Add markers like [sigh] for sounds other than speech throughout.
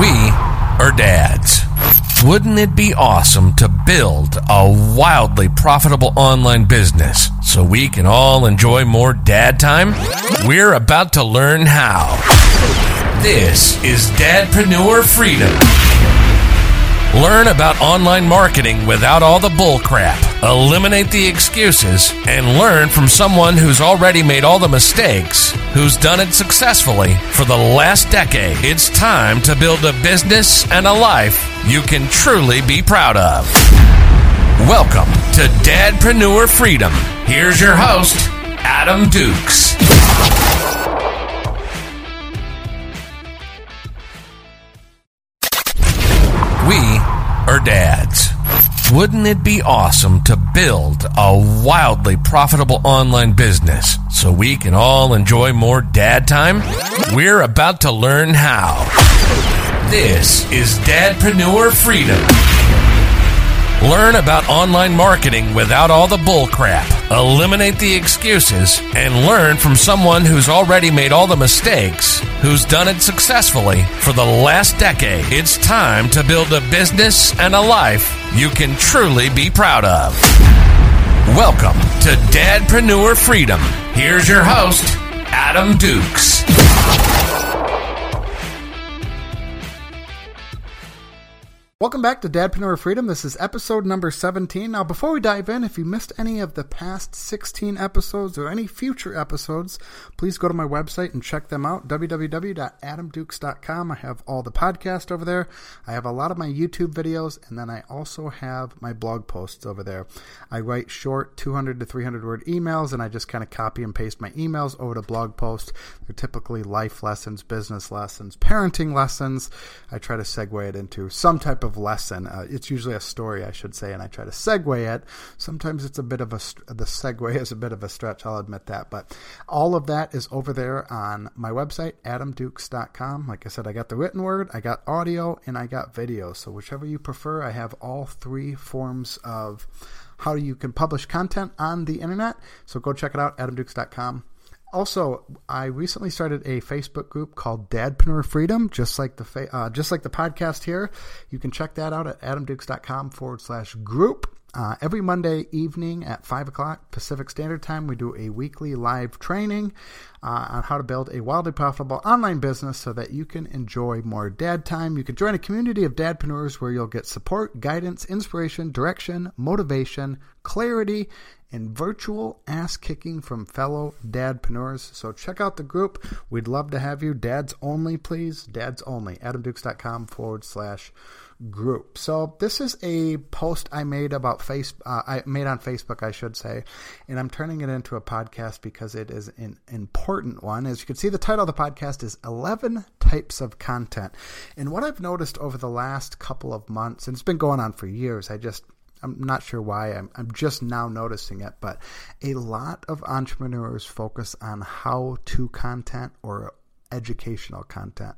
We are dads. Wouldn't it be awesome to build a wildly profitable online business so we can all enjoy more dad time? We're about to learn how. This is Dadpreneur Freedom. Learn about online marketing without all the bullcrap. Eliminate the excuses and learn from someone who's already made all the mistakes, who's done it successfully for the last decade. It's time to build a business and a life you can truly be proud of. Welcome to Dadpreneur Freedom. Here's your host, Adam Dukes. We are dads. Wouldn't it be awesome to build a wildly profitable online business so we can all enjoy more dad time? We're about to learn how. This is Dadpreneur Freedom. Learn about online marketing without all the bullcrap. Eliminate the excuses and learn from someone who's already made all the mistakes, who's done it successfully for the last decade. It's time to build a business and a life you can truly be proud of. Welcome to Dadpreneur Freedom. Here's your host, Adam Dukes. Welcome back to Dadpreneur Freedom. This is episode number 17. Now, before we dive in, if you missed any of the past 16 episodes or any future episodes, please go to my website and check them out www.adamdukes.com. I have all the podcast over there. I have a lot of my YouTube videos, and then I also have my blog posts over there. I write short 200 to 300 word emails, and I just kind of copy and paste my emails over to blog posts. They're typically life lessons, business lessons, parenting lessons. I try to segue it into some type of lesson. Uh, it's usually a story, I should say, and I try to segue it. Sometimes it's a bit of a the segue is a bit of a stretch. I'll admit that, but all of that is over there on my website, adamdukes.com. Like I said, I got the written word, I got audio, and I got video. So whichever you prefer, I have all three forms of how you can publish content on the internet. So go check it out, adamdukes.com also, I recently started a Facebook group called Dadpreneur Freedom, just like the fa- uh, just like the podcast here. You can check that out at adamdukes.com forward slash group. Uh, every Monday evening at 5 o'clock Pacific Standard Time, we do a weekly live training uh, on how to build a wildly profitable online business so that you can enjoy more dad time. You can join a community of dadpreneurs where you'll get support, guidance, inspiration, direction, motivation, clarity, and virtual ass kicking from fellow dadpreneurs. So check out the group. We'd love to have you. Dads only, please. Dads only. AdamDukes.com forward slash group. So this is a post I made about face uh, I made on Facebook, I should say, and I'm turning it into a podcast because it is an important one. As you can see, the title of the podcast is 11 types of content. And what I've noticed over the last couple of months, and it's been going on for years, I just I'm not sure why. I'm, I'm just now noticing it, but a lot of entrepreneurs focus on how to content or educational content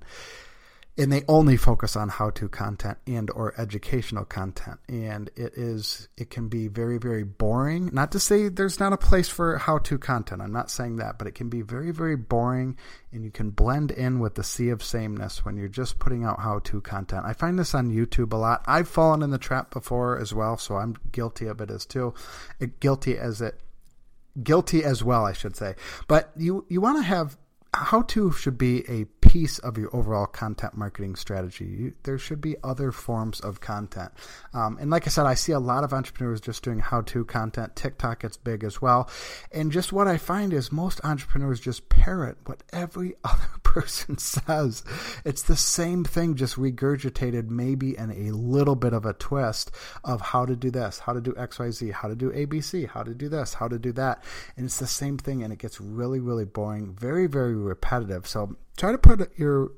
and they only focus on how to content and or educational content. And it is it can be very very boring. Not to say there's not a place for how to content. I'm not saying that but it can be very very boring and you can blend in with the sea of sameness when you're just putting out how to content. I find this on youtube a lot. I've fallen in the trap before as well so i'm guilty of it as too. Guilty as it guilty as well i should say. But you you want to have how to should be a piece of your overall content marketing strategy. You, there should be other forms of content. Um, and like I said, I see a lot of entrepreneurs just doing how to content. TikTok gets big as well. And just what I find is most entrepreneurs just parrot what every [laughs] other person [laughs] says. It's the same thing, just regurgitated, maybe in a little bit of a twist of how to do this, how to do XYZ, how to do ABC, how to do this, how to do that. And it's the same thing, and it gets really, really boring, very, very repetitive. So try to put your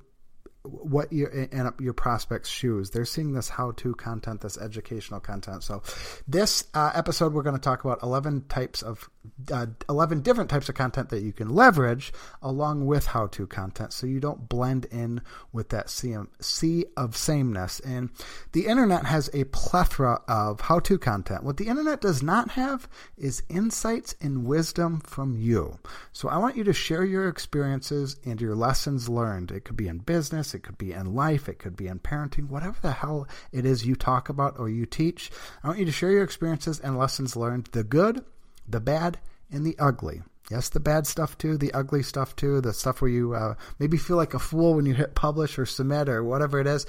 what your in your prospects shoes they're seeing this how-to content this educational content so this uh, episode we're going to talk about 11 types of uh, 11 different types of content that you can leverage along with how to content so you don't blend in with that sea of sameness. And the internet has a plethora of how to content. What the internet does not have is insights and wisdom from you. So I want you to share your experiences and your lessons learned. It could be in business, business, it could be in life, it could be in parenting, whatever the hell it is you talk about or you teach. I want you to share your experiences and lessons learned, the good, the bad, and the ugly. Yes, the bad stuff too, the ugly stuff too, the stuff where you uh, maybe feel like a fool when you hit publish or submit or whatever it is.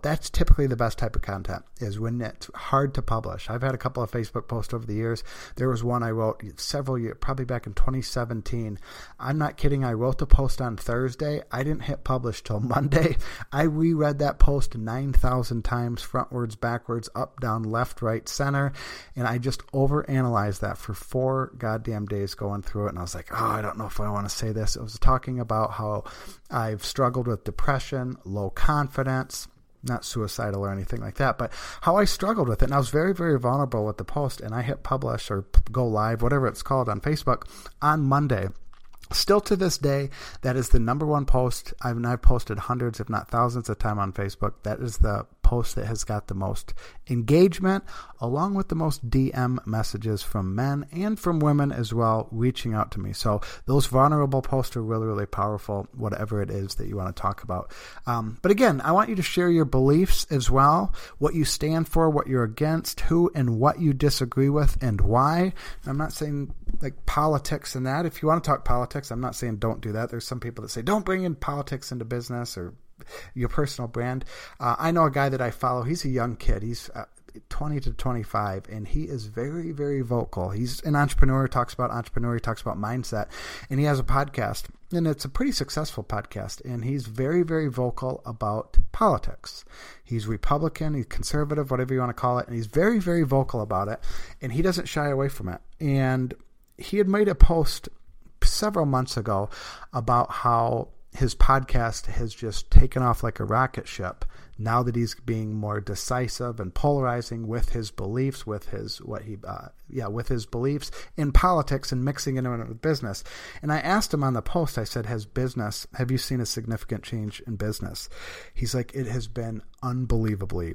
That's typically the best type of content is when it's hard to publish. I've had a couple of Facebook posts over the years. There was one I wrote several years, probably back in 2017. I'm not kidding. I wrote the post on Thursday. I didn't hit publish till [laughs] Monday. I reread that post 9,000 times, frontwards, backwards, up, down, left, right, center, and I just overanalyzed that for four goddamn days going through it, and I was like, oh, I don't know if I want to say this. It was talking about how I've struggled with depression, low confidence, not suicidal or anything like that, but how I struggled with it. And I was very, very vulnerable with the post, and I hit publish or go live, whatever it's called on Facebook on Monday. Still to this day, that is the number one post. I've, I've posted hundreds, if not thousands, of time on Facebook. That is the post that has got the most engagement, along with the most DM messages from men and from women as well, reaching out to me. So those vulnerable posts are really, really powerful, whatever it is that you want to talk about. Um, but again, I want you to share your beliefs as well, what you stand for, what you're against, who and what you disagree with, and why. I'm not saying like politics and that. If you want to talk politics, I'm not saying don't do that. There's some people that say don't bring in politics into business or your personal brand. Uh, I know a guy that I follow. He's a young kid. He's uh, 20 to 25 and he is very very vocal he's an entrepreneur talks about entrepreneur he talks about mindset and he has a podcast and it's a pretty successful podcast and he's very very vocal about politics he's republican he's conservative whatever you want to call it and he's very very vocal about it and he doesn't shy away from it and he had made a post several months ago about how his podcast has just taken off like a rocket ship now that he's being more decisive and polarizing with his beliefs with his what he uh, yeah with his beliefs in politics and mixing it in with business. And i asked him on the post i said has business have you seen a significant change in business? He's like it has been unbelievably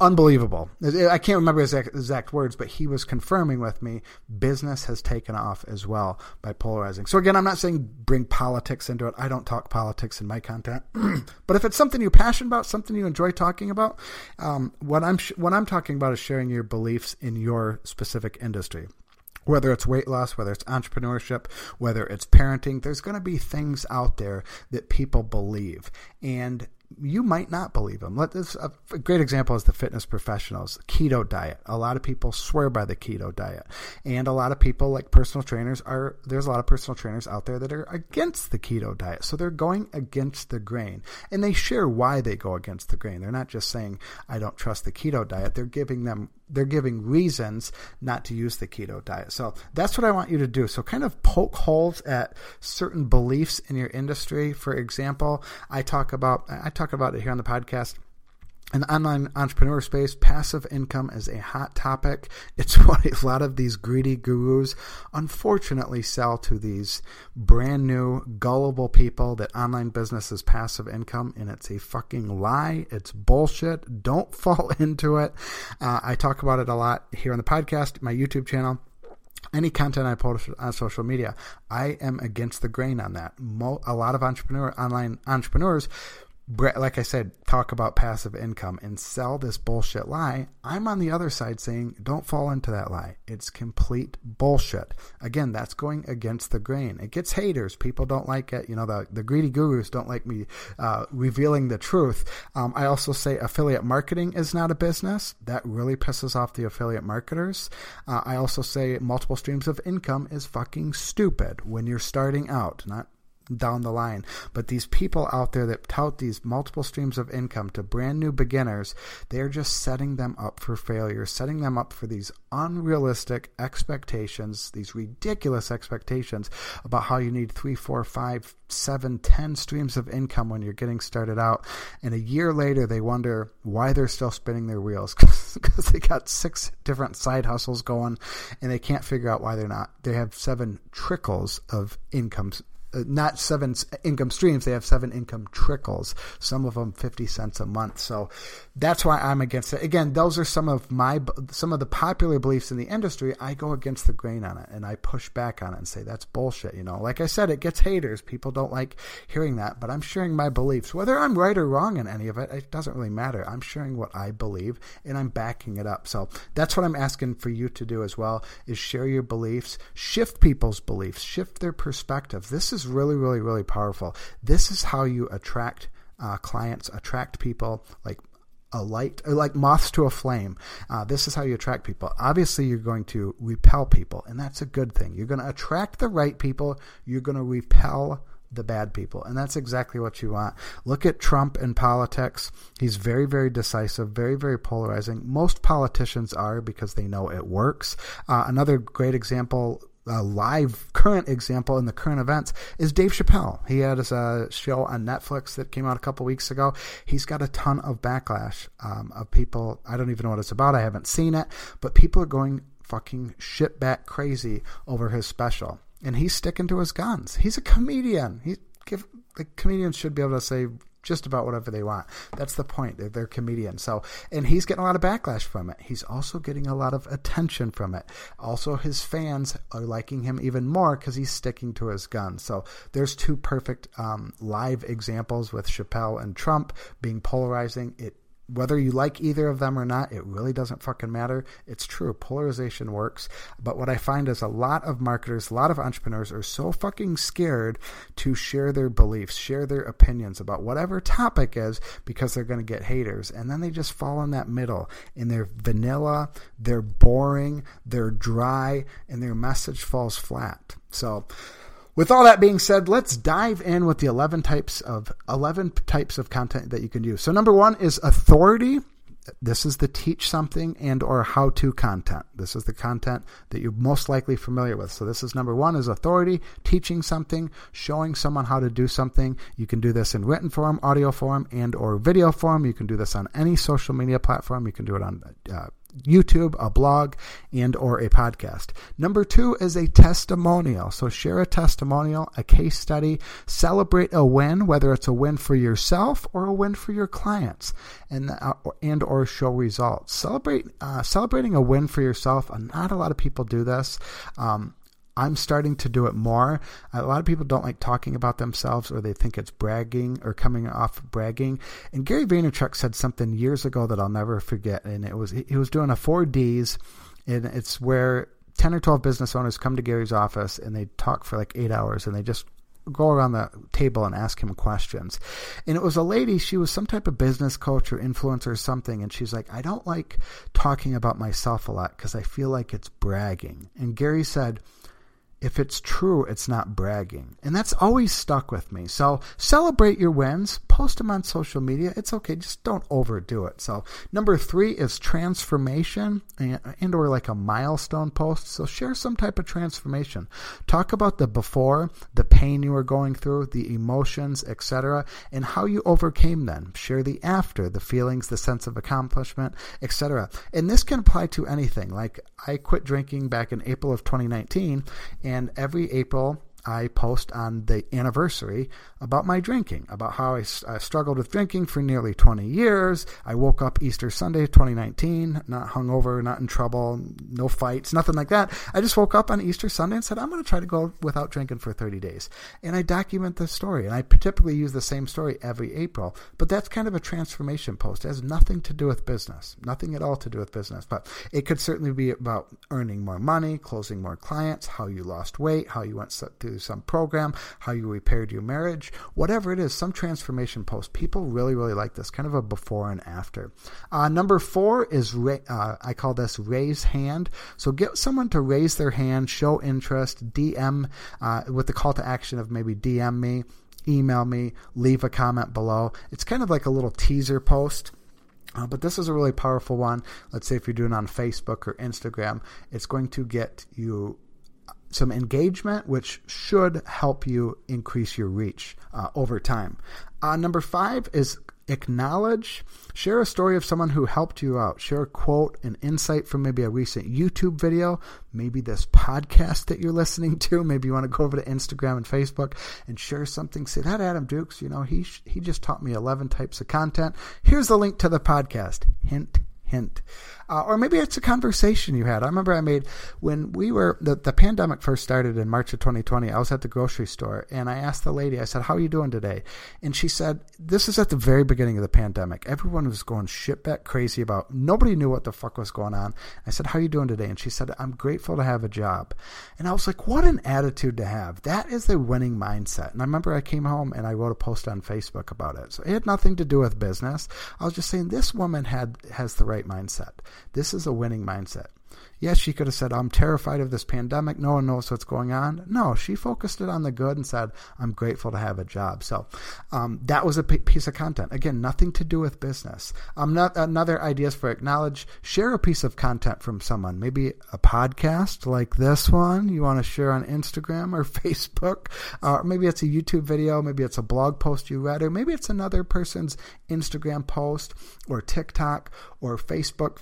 unbelievable. I can't remember his exact, words, but he was confirming with me business has taken off as well by polarizing. So again, I'm not saying bring politics into it. I don't talk politics in my content, [clears throat] but if it's something you're passionate about, something you enjoy talking about, um, what I'm what I'm talking about is sharing your beliefs in your specific industry whether it's weight loss, whether it's entrepreneurship, whether it's parenting, there's going to be things out there that people believe. And you might not believe them. Let this a great example is the fitness professionals, keto diet. A lot of people swear by the keto diet, and a lot of people, like personal trainers, are there's a lot of personal trainers out there that are against the keto diet. So they're going against the grain, and they share why they go against the grain. They're not just saying I don't trust the keto diet. They're giving them they're giving reasons not to use the keto diet. So that's what I want you to do. So kind of poke holes at certain beliefs in your industry. For example, I talk about I talk about it here on the podcast an online entrepreneur space, passive income is a hot topic. [laughs] It's what a lot of these greedy gurus unfortunately sell to these brand new, gullible people that online business is passive income, and it's a fucking lie. It's bullshit. Don't [laughs] fall into it. Uh, I talk about it a lot here on the podcast, my YouTube channel any content I post on social media, I am against the grain on that. a lot of entrepreneur online entrepreneurs like I said, talk about passive income and sell this bullshit lie. I'm on the other side saying, don't fall into that lie. It's complete bullshit. Again, that's going against the grain. It gets haters. People don't like it. You know, the, the greedy gurus don't like me uh, revealing the truth. Um, I also say affiliate marketing is not a business. That really pisses off the affiliate marketers. Uh, I also say multiple streams of income is fucking stupid when you're starting out, not down the line. But these people out there that tout these multiple streams of income to brand new beginners, they're just setting them up for failure, setting them up for these unrealistic expectations, these ridiculous expectations about how you need three, four, five, seven, ten streams of income when you're getting started out. And a year later, they wonder why they're still spinning their wheels [laughs] because they got six different side hustles going and they can't figure out why they're not. They have seven trickles of incomes not seven income streams. They have seven income trickles. Some of them fifty cents a month. So that's why I'm against it. Again, those are some of my some of the popular beliefs in the industry. I go against the grain on it and I push back on it and say that's bullshit. You know, like I said, it gets haters. People don't like hearing that, but I'm sharing my beliefs. Whether I'm right or wrong in any of it, it doesn't really matter. I'm sharing what I believe and I'm backing it up. So that's what I'm asking for you to do as well: is share your beliefs, shift people's beliefs, shift their perspective. This is really, really, really powerful. This is how you attract uh, clients, attract people like a light, like moths to a flame. Uh, this is how you attract people. Obviously, you're going to repel people, and that's a good thing. You're going to attract the right people. You're going to repel the bad people. And that's exactly what you want. Look at Trump in politics. He's very, very decisive, very, very polarizing. Most politicians are because they know it works. Uh, another great example a live current example in the current events is Dave Chappelle. He had a show on Netflix that came out a couple weeks ago. He's got a ton of backlash um, of people. I don't even know what it's about. I haven't seen it, but people are going fucking shit back crazy over his special, and he's sticking to his guns. He's a comedian. He give the comedians should be able to say just about whatever they want. That's the point. They're, they're comedians. So, and he's getting a lot of backlash from it. He's also getting a lot of attention from it. Also, his fans are liking him even more because he's sticking to his guns. So, there's two perfect um, live examples with Chappelle and Trump being polarizing. It whether you like either of them or not, it really doesn't fucking matter. It's true. Polarization works. But what I find is a lot of marketers, a lot of entrepreneurs are so fucking scared to share their beliefs, share their opinions about whatever topic is because they're going to get haters. And then they just fall in that middle and they're vanilla, they're boring, they're dry, and their message falls flat. So, with all that being said, let's dive in with the 11 types of 11 types of content that you can use. So number 1 is authority. This is the teach something and or how to content. This is the content that you're most likely familiar with. So this is number 1 is authority, teaching something, showing someone how to do something. You can do this in written form, audio form and or video form. You can do this on any social media platform. You can do it on uh, YouTube, a blog, and or a podcast. Number two is a testimonial. So share a testimonial, a case study, celebrate a win, whether it's a win for yourself or a win for your clients, and uh, and or show results. Celebrate uh, celebrating a win for yourself. Not a lot of people do this. Um, I'm starting to do it more. A lot of people don't like talking about themselves or they think it's bragging or coming off bragging. And Gary Vaynerchuk said something years ago that I'll never forget. And it was, he was doing a four Ds and it's where 10 or 12 business owners come to Gary's office and they talk for like eight hours and they just go around the table and ask him questions. And it was a lady, she was some type of business coach or influencer or something. And she's like, I don't like talking about myself a lot because I feel like it's bragging. And Gary said, if it's true, it's not bragging. And that's always stuck with me. So celebrate your wins, post them on social media. It's okay. Just don't overdo it. So number three is transformation and, and or like a milestone post. So share some type of transformation. Talk about the before, the pain you were going through, the emotions, etc., and how you overcame them. Share the after, the feelings, the sense of accomplishment, etc. And this can apply to anything. Like I quit drinking back in April of 2019 and and every April I post on the anniversary about my drinking, about how I, I, struggled with drinking for nearly 20 years. I woke up Easter Sunday 2019, not hungover, not in trouble, no fights, nothing like that. I just woke up on Easter Sunday and said, I'm going to try to go without drinking for 30 days. And I document the story. And I typically use the same story every April, but that's kind of a transformation post. It has nothing to do with business, nothing at all to do with business, but it could certainly be about earning more money, closing more clients, how you lost weight, how you went through some program, how you repaired your marriage, whatever it is, some transformation post. People really, really like this, kind of a before and after. Uh, number four is, uh, I call this raise hand. So get someone to raise their hand, show interest, DM uh, with the call to action of maybe DM me, email me, leave a comment below. It's kind of like a little teaser post. Uh, but this is a really powerful one. Let's say if you're doing on Facebook or Instagram, it's going to get you some engagement, which should help you increase your reach uh, over time. Uh, number five is acknowledge, share a story of someone who helped you out. Share a quote, an insight from maybe a recent YouTube video, maybe this podcast that you're listening to. Maybe you want to go over to Instagram and Facebook and share something. Say that Adam Dukes, you know, he he just taught me 11 types of content. Here's the link to the podcast. Hint, hint. Uh, or maybe it's a conversation you had. I remember I made when we were the, the pandemic first started in March of 2020. I was at the grocery store and I asked the lady. I said, "How are you doing today?" And she said, "This is at the very beginning of the pandemic. Everyone was going shitback crazy about. Nobody knew what the fuck was going on." I said, "How are you doing today?" And she said, "I'm grateful to have a job." And I was like, "What an attitude to have! That is the winning mindset." And I remember I came home and I wrote a post on Facebook about it. So it had nothing to do with business. I was just saying this woman had has the right mindset. This is a winning mindset. Yes, she could have said, I'm terrified of this pandemic. No one knows what's going on. No, she focused it on the good and said, I'm grateful to have a job. So um, that was a p- piece of content. Again, nothing to do with business. Um, not, another ideas for acknowledge, share a piece of content from someone, maybe a podcast like this one you want to share on Instagram or [laughs] Facebook, or uh, maybe it's a YouTube video, maybe it's a blog post you read, or maybe it's another person's Instagram post or TikTok or Facebook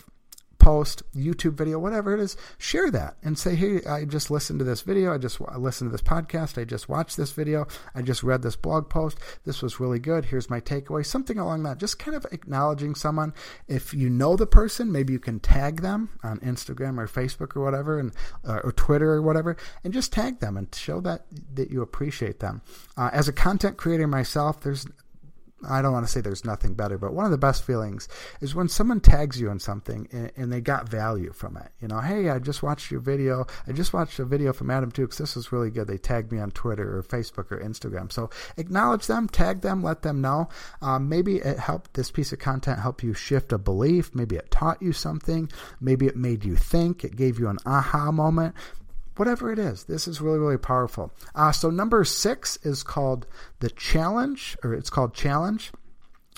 post, YouTube video, whatever it is, share that and say, hey, I just listened to this video. I just listened to this podcast. I just watched this video. I just read this blog post. This was really good. Here's my takeaway. Something along that. Just kind of acknowledging someone. If you know the person, maybe you can tag them on Instagram or Facebook or whatever, and uh, or Twitter or whatever, and just tag them and show that that you appreciate them. Uh, as a content creator myself, there's I don't want to say there's nothing better, but one of the best feelings is when someone tags you on something and, and, they got value from it. You know, hey, I just watched your video. I just watched a video from Adam Dukes. This was really good. They tagged me on Twitter or Facebook or Instagram. So acknowledge them, tag them, let them know. Um, maybe it helped this piece of content help you shift a belief. Maybe it taught you something. Maybe it made you think. It gave you an aha moment whatever it is. This is really, really powerful. Uh, so, number six is called the challenge, or it's called challenge.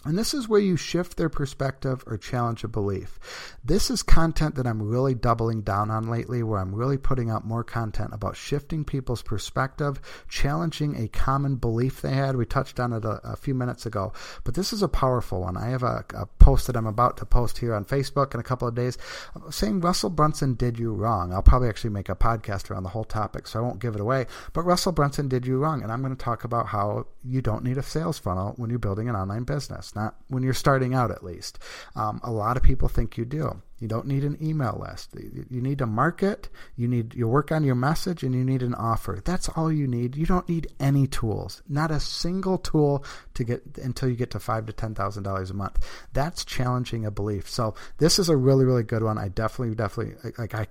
And this is where you shift their perspective or challenge a belief. This is content that I'm really doubling down on lately, where I'm really putting out more content about shifting people's perspective, challenging a common belief they had. We touched on it a, a few minutes ago, but this is a powerful one. I have a, a, post that I'm about to post here on Facebook in a couple of days saying Russell Brunson did you wrong. I'll probably actually make a podcast around the whole topic, so I won't give it away. But Russell Brunson did you wrong, and I'm going to talk about how you don't need a sales funnel when you're building an online business not when you're starting out at least. Um, a lot of people think you do. You don't need an email list. You need to market. You need you work on your message, and you need an offer. That's all you need. You don't need any tools. Not a single tool to get until you get to five to ten thousand dollars a month. That's challenging a belief. So this is a really really good one. I definitely definitely like I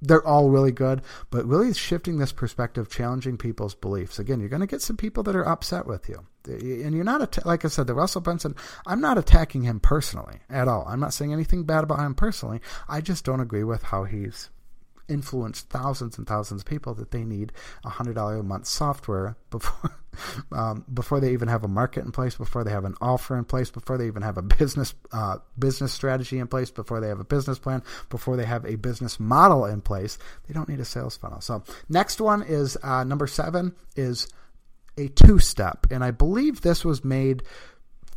they're all really good, but really shifting this perspective, challenging people's beliefs. Again, you're going to get some people that are upset with you. And you're not, like I said, the Russell Brunson, I'm not attacking him personally at all. I'm not saying anything bad about him personally. I just don't agree with how he's influenced thousands and thousands of people that they need a hundred dollar a month software before [laughs] um, before they even have a market in place, before they have an offer in place, before they even have a business uh, business strategy in place, before they have a business plan, before they have a business model in place. They don't need a sales funnel. So next one is uh, number seven is a two step, and I believe this was made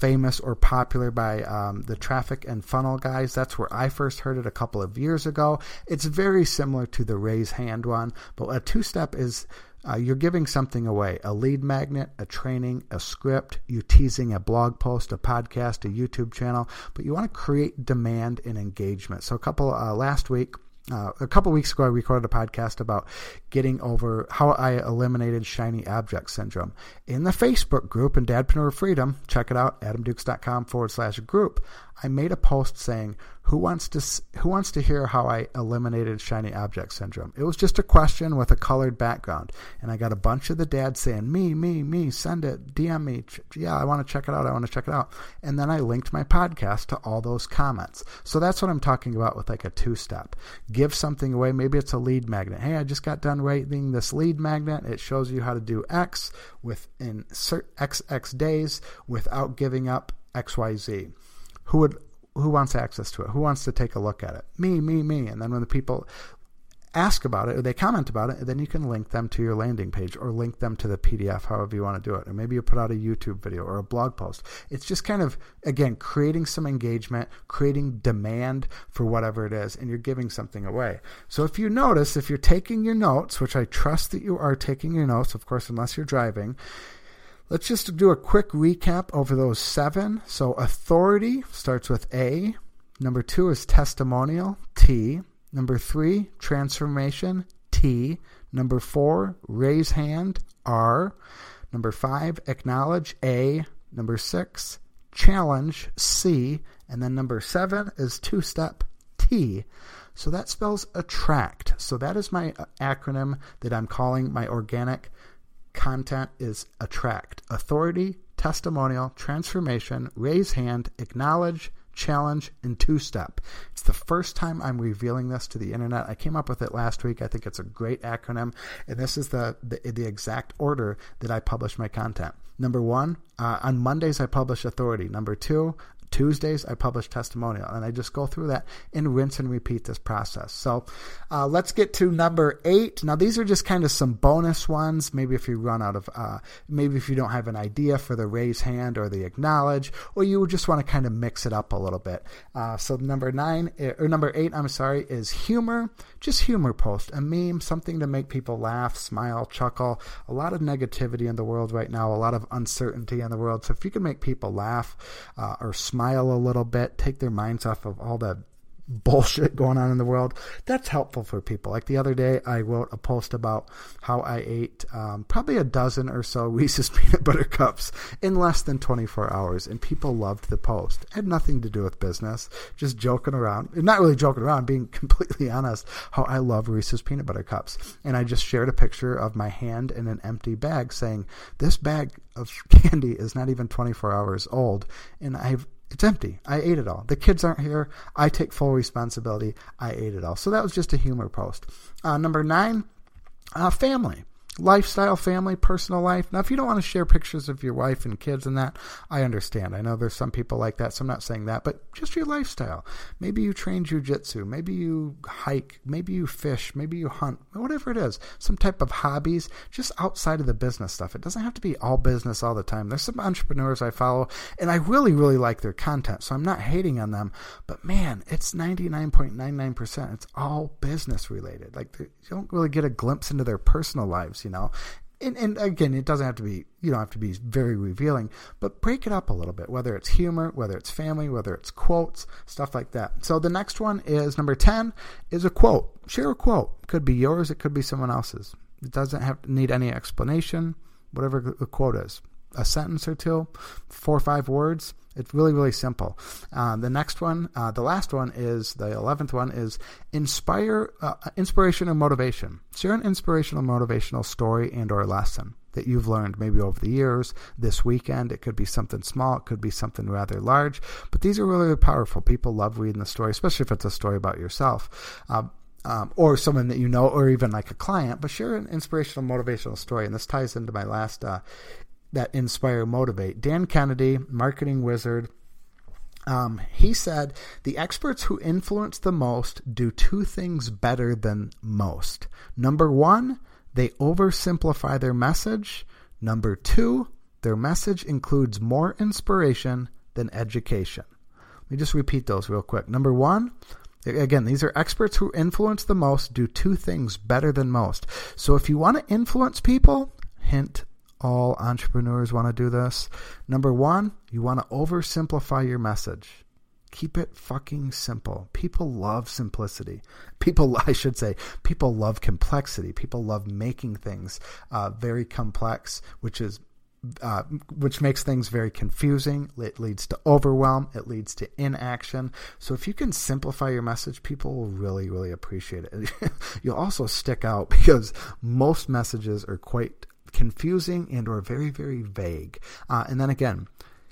famous or popular by um, the traffic and funnel guys. That's where I first heard it a couple of years ago. It's very similar to the raise hand one, but a two step is uh, you're giving something away a lead magnet, a training, a script, you teasing a blog post, a podcast, a YouTube channel, but you want to create demand and engagement. So, a couple uh, last week, uh, a couple weeks ago, I recorded a podcast about getting over how I eliminated shiny object syndrome. In the Facebook group in Dadpreneur Freedom, check it out, adamdukes.com forward slash group. I made a post saying, "Who wants to who wants to hear how I eliminated shiny object syndrome?" It was just a question with a colored background, and I got a bunch of the dads saying, "Me, me, me, send it, DM me. Yeah, I want to check it out. I want to check it out." And then I linked my podcast to all those comments. So that's what I'm talking about with like a two-step. Give something away. Maybe it's a lead magnet. Hey, I just got done writing this lead magnet. It shows you how to do X within X X days without giving up XYZ who would who wants access to it? Who wants to take a look at it? Me, me, me. And then when the people ask about it or they comment about it, then you can link them to your landing page or link them to the PDF, however you want to do it. Or maybe you put out a YouTube video or a blog post. It's just kind of, again, creating some engagement, creating demand for whatever it is, and you're giving something away. So if you notice, if you're taking your notes, which I trust that you are taking your notes, of course, unless you're driving, let's just do a quick recap over those seven. So authority starts with A. Number two is testimonial, T. Number three, transformation, T. Number four, raise hand, R. Number five, acknowledge, A. Number six, challenge, C. And then number seven is two step, T. So that spells attract. So that is my acronym that I'm calling my organic content is attract. Authority, testimonial, transformation, raise hand, acknowledge, challenge, and two step. It's the first time I'm revealing this to the internet. I came up with it last week. I think it's a great acronym, and this is the the, the exact order that I publish my content. Number one, uh, on Mondays I publish authority. Number two, Tuesdays, I publish testimonial, and I just go through that and rinse and repeat this process. So uh, let's get to number eight. Now, these are just kind of some bonus ones. Maybe if you run out of, uh, maybe if you don't have an idea for the raise hand or the acknowledge, or you just want to kind of mix it up a little bit. Uh, so number nine, eh, or number eight, I'm sorry, is humor. Just humor post, a meme, something to make people laugh, smile, chuckle. A lot of negativity in the world right now, a lot of uncertainty in the world. So if you can make people laugh uh, or smile, smile a little bit, take their minds off of all the bullshit going on in the world. That's helpful for people. Like the other day, I wrote a post about how I ate um, probably a dozen or so [laughs] Reese's peanut butter cups in less than 24 hours, and people loved the post. It had nothing to do with business, just joking around. Not really joking around, being [laughs] completely honest, how I love Reese's peanut butter cups. And I just shared a picture of my hand in an empty bag saying, This bag of [laughs] candy is not even 24 hours old, and I've it's empty. I ate it all. The kids aren't here. I take full responsibility. I ate it all. So that was just a humor post. Uh, number nine, uh, family lifestyle, family, personal life. Now, if you don't want to share pictures of your wife and kids and that, I understand. I know there's some people like that, so I'm not saying that, but just your lifestyle. Maybe you train jujitsu, maybe you hike, maybe you fish, maybe you hunt, whatever it is, some type of hobbies, just outside of the business stuff. It doesn't have to be all business all the time. There's some entrepreneurs I follow, and I really, really like their content, so I'm not hating on them, but man, it's 99.99%. It's all business related. Like, you don't really get a glimpse into their personal lives you know. And, and again, it doesn't have to be, you don't have to be very revealing, but break it up a little bit, whether it's humor, whether it's family, whether it's quotes, stuff like that. So the next one is number 10 is a quote. Share a quote. It could be yours, it could be someone else's. It doesn't have to need any explanation, whatever the quote is. A sentence or two, four or five words. It's really, really simple. Uh, the next one, uh, the last one is the eleventh one is inspire, uh, inspiration or motivation. Share an inspirational, motivational story and or lesson that you've learned maybe over the years. This weekend, it could be something small, it could be something rather large, but these are really, really powerful. People love reading the story, especially if it's a story about yourself. Um, um, or someone that you know, or even like a client, but share an inspirational, motivational story. And this ties into my last uh, that inspire, motivate. Dan Kennedy, marketing wizard, um, he said the experts who influence the most do two things better than most. Number one, they oversimplify their message. Number two, their message includes more inspiration than education. Let me just repeat those real quick. Number one, Again, these are experts who influence the most, do two things better than most. So if you want to influence people, hint all entrepreneurs want to do this. Number one, you want to oversimplify your message. Keep it fucking simple. People love simplicity. People, [laughs] I should say, people love complexity. People love making things uh, very complex, which is uh, which makes things very confusing. It leads to overwhelm. It leads to inaction. So if you can simplify your message, people will really, really appreciate it. [laughs] You'll also stick out [laughs] because most messages are quite confusing and or very very vague uh, and then again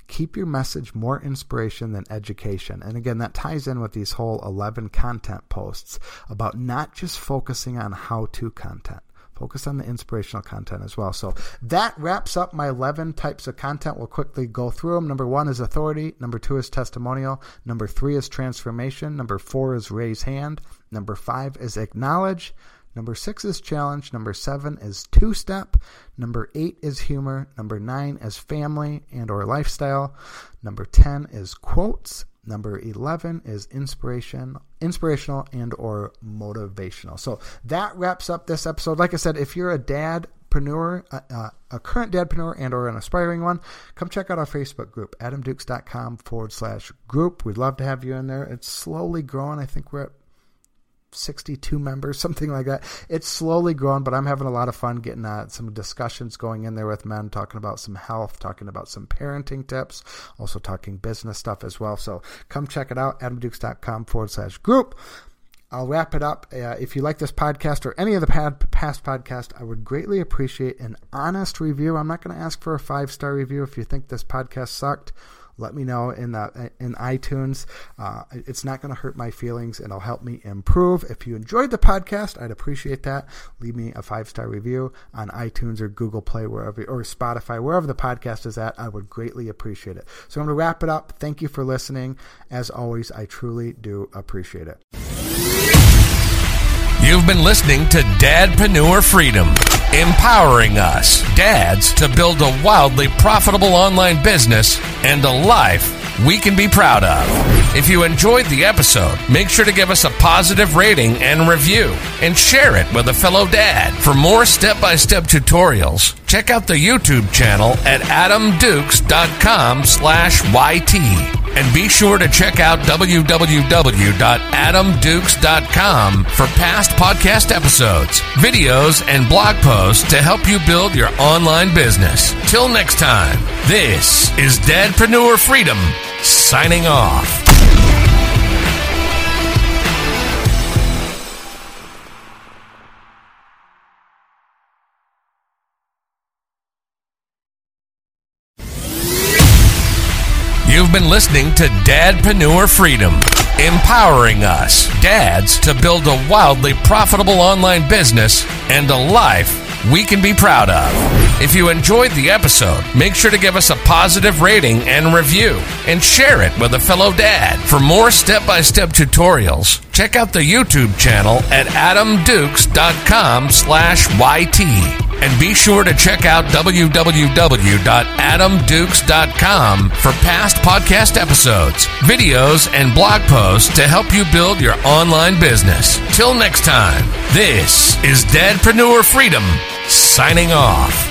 keep your message more inspiration than education and again that ties in with these whole 11 content posts about not just focusing on how to content focus on the inspirational content as well. So that wraps up my 11 types of content. We'll quickly go through them. Number one is authority. Number two is testimonial. Number three is transformation. Number four is raise hand. Number five is acknowledge. Number six is challenge. Number seven is two step. Number eight is humor. Number nine is family and or lifestyle. Number 10 is quotes. Number 11 is inspiration, inspirational and or motivational. So that wraps up this episode. Like I said, if you're a dadpreneur, a, a current dadpreneur and or an aspiring one, come check out our Facebook group, adamdukes.com forward slash group. We'd love to have you in there. It's slowly growing. I think we're at 62 members, [laughs] something like that. It's slowly growing, but I'm having a lot of fun getting uh, some discussions going in there with men, talking about some health, talking about some parenting tips, also talking business stuff as well. So come check it out, adamdukes.com forward slash group. I'll wrap it up. Uh, if you like this podcast or any of the past podcast, I would greatly appreciate an honest review. I'm not going to ask for a five star review if you think this podcast sucked let me know in the in iTunes. Uh, it's not going to hurt my feelings. It'll help me improve. If you enjoyed the podcast, I'd appreciate that. Leave me a five star review on iTunes or Google Play, wherever or Spotify, wherever the podcast is at. I would greatly appreciate it. So I'm going to wrap it up. Thank you for listening. As always, I truly do appreciate it. You've been listening to Dadpreneur Freedom, empowering us, dads, to build a wildly profitable online business and a life we can be proud of. If you enjoyed the episode, make sure to give us a positive rating and review and share it with a fellow dad. For more step by step tutorials, check out the YouTube channel at adamdukes.com slash YT. And be sure to check out www.adamdukes.com for past podcast episodes, videos, and blog posts to help you build your online business. Till next time, this is Dadpreneur Freedom signing off. You've been listening to Dadpreneur Freedom, empowering us, dads, to build a wildly profitable online business and a life we can be proud of. If you enjoyed the episode, make sure to give us a positive rating and review and share it with a fellow dad. For more step by step tutorials, check out the YouTube channel at adamdukes.com slash YT. And be sure to check out www.adamdukes.com for past podcast episodes, videos, and blog posts to help you build your online business. Till next time, this is Dadpreneur Freedom signing off.